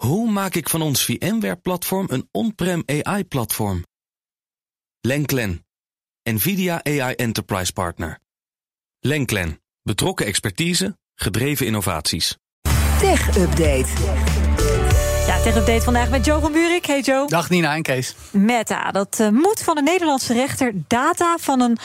Hoe maak ik van ons VMware-platform een on-prem AI-platform? Lenklen, NVIDIA AI Enterprise Partner. Lenklen, betrokken expertise, gedreven innovaties. Tech Update. Ja, Tech Update vandaag met Joe van Buurik. Hey Joe. Dag Nina en Kees. Meta, dat uh, moet van de Nederlandse rechter data van een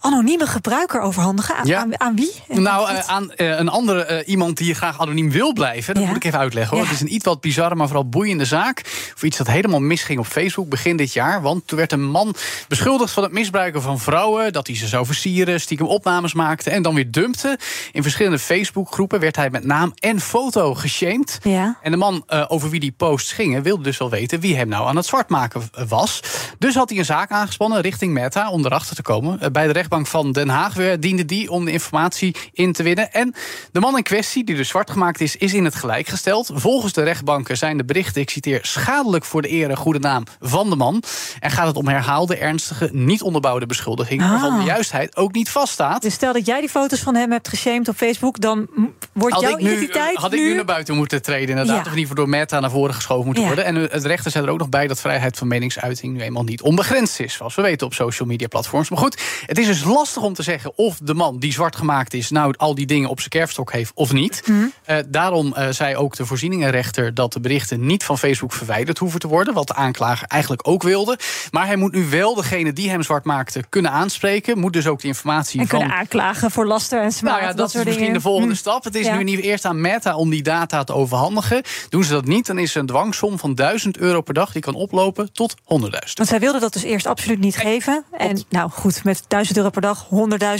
anonieme gebruiker overhandigen? Aan, Ja. aan, aan wie? Nou, eh, aan eh, een andere eh, iemand die graag anoniem wil blijven. Dat Ja. moet ik even uitleggen hoor. Ja. Het is een iets wat bizarre, maar vooral boeiende zaak. Voor iets dat helemaal misging op Facebook begin dit jaar. Want toen werd een man beschuldigd van het misbruiken van vrouwen. Dat hij ze zou versieren, stiekem opnames maakte en dan weer dumpte. In verschillende Facebookgroepen werd hij met naam en foto geshamed. Ja. En de man over wie die posts gingen wilde dus wel weten wie hem nou aan het zwart maken was. Dus had hij een zaak aangespannen richting Meta om erachter te komen. Bij de rechtbank van Den Haag weer diende die om de informatie in te winnen. En de man in kwestie, die dus zwart gemaakt is, is in het gelijk gesteld. Volgens de rechtbanken zijn de berichten, ik citeer, schadelijk voor de eer en goede naam van de man. En gaat het om herhaalde, ernstige, niet onderbouwde beschuldigingen. Ah. Waarvan de juistheid ook niet vaststaat. Dus stel dat jij die foto's van hem hebt geshamed op Facebook, dan wordt Had jouw ik, nu, identiteit had ik nu naar buiten moeten treden, inderdaad. Ja. Of in ieder geval door Meta naar voren geschoven moeten Ja. worden. En eh, het rechter zei er ook nog bij dat vrijheid van meningsuiting nu eenmaal niet onbegrensd is. Zoals we weten op social media platforms. Maar goed, het is dus lastig om te zeggen of de man die zwart gemaakt is, nou al die dingen op zijn kerfstok heeft of niet. Mhm. Eh, daarom eh, zei ook de voorzieningenrechter dat de berichten niet van Facebook verwijderd hoeven te worden. Wat de aanklager eigenlijk ook wilde. Maar hij moet nu wel degene die hem zwart maakte kunnen aanspreken. Moet dus ook de informatie en van. kunnen aanklagen voor laster en smaad. Nou ja, dat, is misschien dingen. de volgende Hm. stap. Het is Ja. nu niet eerst aan Meta om die data te overhandigen. Doen ze dat niet, dan is er een dwangsom van 1000 euro per dag. Die kan oplopen tot 100.000. Want zij wilden dat dus eerst absoluut niet geven. En nou goed, met 1000 euro per dag,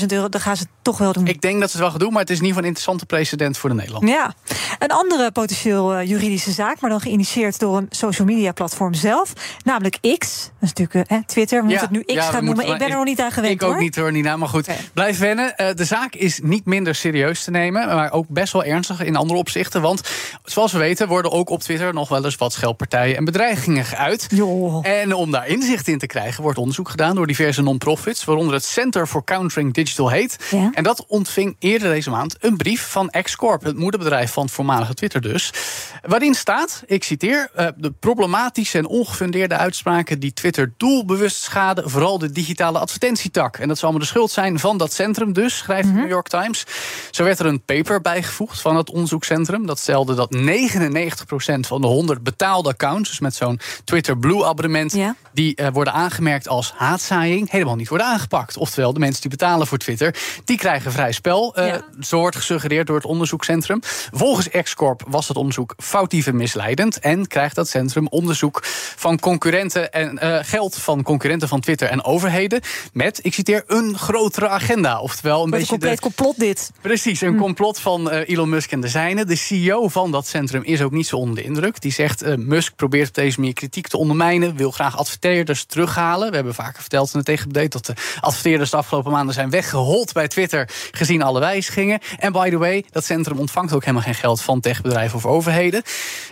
100.000 euro, dan gaan ze het toch wel doen. Ik denk dat ze het wel gaan doen, maar het is in ieder geval een interessante precedent voor de Nederland. Ja, een andere potentieel eh, juridische zaak, maar dan geïnitieerd door een social media platform zelf, namelijk X. Dat is natuurlijk eh, Twitter, we moeten het nu X ja, gaan noemen. Ik ben er nog niet aan gewend Ik ook hoor. niet hoor, Nina. Maar goed, blijf wennen. Eh, de zaak is niet minder serieus te nemen, maar ook best wel ernstig in andere opzichten. Want zoals we weten worden ook op Twitter nog wel eens wat scheldpartijen en bedreigingen geuit. En om daar inzicht in te krijgen, wordt onderzoek gedaan door diverse non-profits, waaronder het Center for Countering Digital Hate. Ja. En dat ontving eerder deze maand een brief van X-Corp, het moederbedrijf van het voormalige Twitter dus. Waarin staat, ik citeer, eh, de problematische en ongefundeerde uitspraken die Twitter doelbewust schaden, vooral de digitale advertentietak. En dat zou allemaal de schuld zijn van dat centrum dus, schrijft de New York Times. Zo werd er een paper bijgevoegd van het onderzoekscentrum. Dat stelde dat 99% van de 100 betaalde accounts, dus met zo'n Twitter Blue abonnement, Ja. die eh, worden aangemerkt als haatzaaiing, helemaal niet worden aangepakt. Oftewel, de mensen die betalen voor Twitter, die krijgen vrij spel. eh, Ja. Zo wordt gesuggereerd door het onderzoekscentrum. Volgens X-Corp was het onderzoek foutief en misleidend. En krijgt dat centrum onderzoek van concurrenten en eh, geld van concurrenten van Twitter en overheden. Met, ik citeer, een grotere agenda. Oftewel, een Wat een beetje. compleet de, complot dit. Precies, een complot van eh, Elon Musk en de zijnen. De CEO van dat centrum is ook niet zo onder de indruk. Die zegt, eh, Musk probeert op deze manier kritiek te ondermijnen... wil graag adverteerders terughalen. We hebben vaker verteld in het tegenbedeel... dat de adverteerders de afgelopen maanden zijn weggehold bij Twitter... gezien alle wijzigingen. En by the way, dat centrum ontvangt ook helemaal geen geld... van techbedrijven of overheden.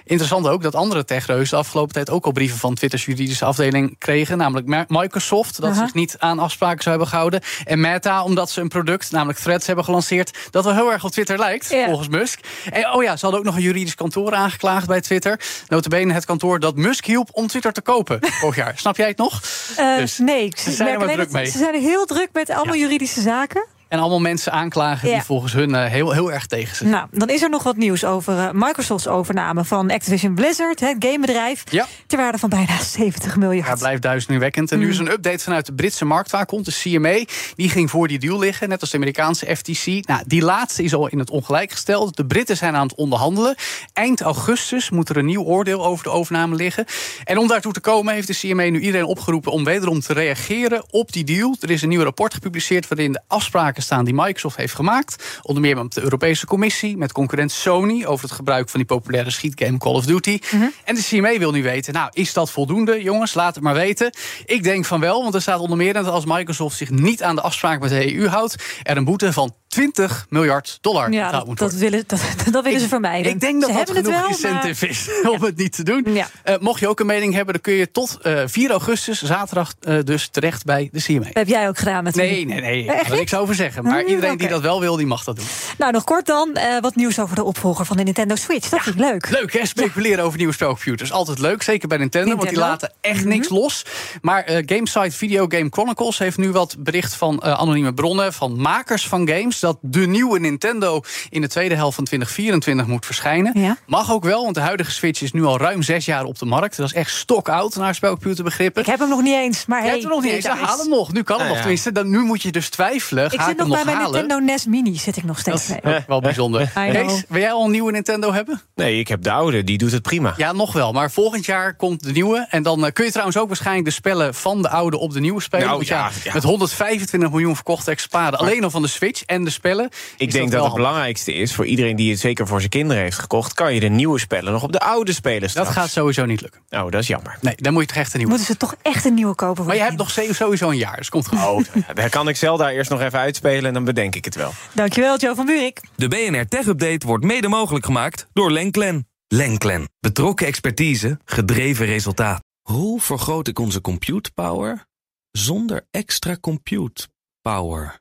Interessant ook dat andere techreuzen de afgelopen tijd... ook al brieven van Twitter's juridische afdeling kregen. Namelijk Microsoft, dat Aha. zich niet aan afspraken zou hebben gehouden. En Meta, omdat ze een product, namelijk Threads, hebben gelanceerd... dat wel heel erg op Twitter lijkt, Ja. volgens Musk. En oh ja, ze hadden ook nog een juridisch kantoor aangeklaagd bij Twitter. Notabene het kantoor dat Musk hielp om Twitter te kopen vorig jaar. Snap jij het nog? Eh, Dus, nee, ik ze zijn er druk mee. Ze zijn heel druk met allemaal Ja. juridische zaken. En allemaal mensen aanklagen Ja. die volgens hun eh, heel, heel erg tegen zijn. Nou, dan is er nog wat nieuws over eh, Microsofts overname van Activision Blizzard, het gamebedrijf, Ja. ter waarde van bijna 70 miljard. Ja, blijft duizendwekkend. En nu Mm. is er een update vanuit de Britse marktwaakhond, de CMA. Die ging voor die deal liggen, net als de Amerikaanse FTC. Nou, die laatste is al in het ongelijk gesteld. De Britten zijn aan het onderhandelen. Eind augustus moet er een nieuw oordeel over de overname liggen. En om daartoe te komen heeft de CMA nu iedereen opgeroepen... om wederom te reageren op die deal. Er is een nieuw rapport gepubliceerd waarin de afspraken staan... die Microsoft heeft gemaakt. Onder meer met de Europese Commissie, met concurrent Sony... over het gebruik van die populaire schietgame Call of Duty. En de CMA wil nu weten, nou, is dat voldoende, jongens? Laat het maar weten. Ik denk van wel, want er staat onder meer... dat als Microsoft zich niet aan de afspraak met de EU houdt... er een boete van 20 miljard dollar Ja, dat, moet dat willen, dat, dat willen ze vermijden. Ik denk dat ze dat hebben genoeg het wel, maar- incentive is om het niet te doen. Ja. Eh, mocht je ook een mening hebben, dan kun je tot eh, 4 augustus, zaterdag dus, dus terecht bij de CMA. Dat heb jij ook gedaan natuurlijk. Nee, nee, nee. Daar wil niks over zeggen. Maar Hmm, iedereen die dat wel wil, die mag dat doen. Nou, nog kort dan eh, wat nieuws over de opvolger van de Nintendo Switch. Dat vind ik leuk. Leuk hè, speculeren over nieuwe spelcomputers. Altijd leuk, zeker bij Nintendo, want die laten echt niks los. Maar eh gamesite Video Game Chronicles heeft nu wat bericht van eh, anonieme bronnen... van makers van games, dat de nieuwe Nintendo... in de tweede helft van 2024 moet verschijnen. Ja. Mag ook wel, want de huidige Switch is nu al ruim zes jaar op de markt. Dat is echt stokoud naar spelcomputerbegrippen. Ik heb hem nog niet eens, maar Je hey, hebt hem nog niet eens, dan is- haal hem nog. Nu kan hem Ah, nog, ja. tenminste. Dan, nu moet je dus twijfelen, Ik zit ik nog bij mijn halen? Nintendo NES Mini, zit ik nog Dat steeds is mee. eh, wel bijzonder. Kees, wil jij al een nieuwe Nintendo hebben? Nee, ik heb de oude, die doet het prima. Ja, nog wel. Maar volgend jaar komt de nieuwe. En dan eh, kun je trouwens ook waarschijnlijk de spellen van de oude op de nieuwe spelen. Nou, ja, ja, ja. Met 125 miljoen verkochte exemplaren. Alleen al van de Switch en de spellen. Ik is denk dat het handig. belangrijkste is voor iedereen die het zeker voor zijn kinderen heeft gekocht, kan je de nieuwe spellen nog op de oude spelen Dat gaat sowieso niet lukken. Nou, dat is jammer. Nee, dan moet je toch echt een nieuwe. Moeten ze toch echt een nieuwe kopen? voor Maar je hebt nog sowieso een jaar, dus komt goed. Oh, dan kan ik Zelda eerst nog even uitspelen en dan bedenk ik het wel. Dankjewel, Joe van Buurik. De BNR Tech Update wordt mede mogelijk gemaakt door Lenklen. Lenklen. Betrokken expertise, gedreven resultaat. Hoe vergroot ik onze compute power zonder extra compute power?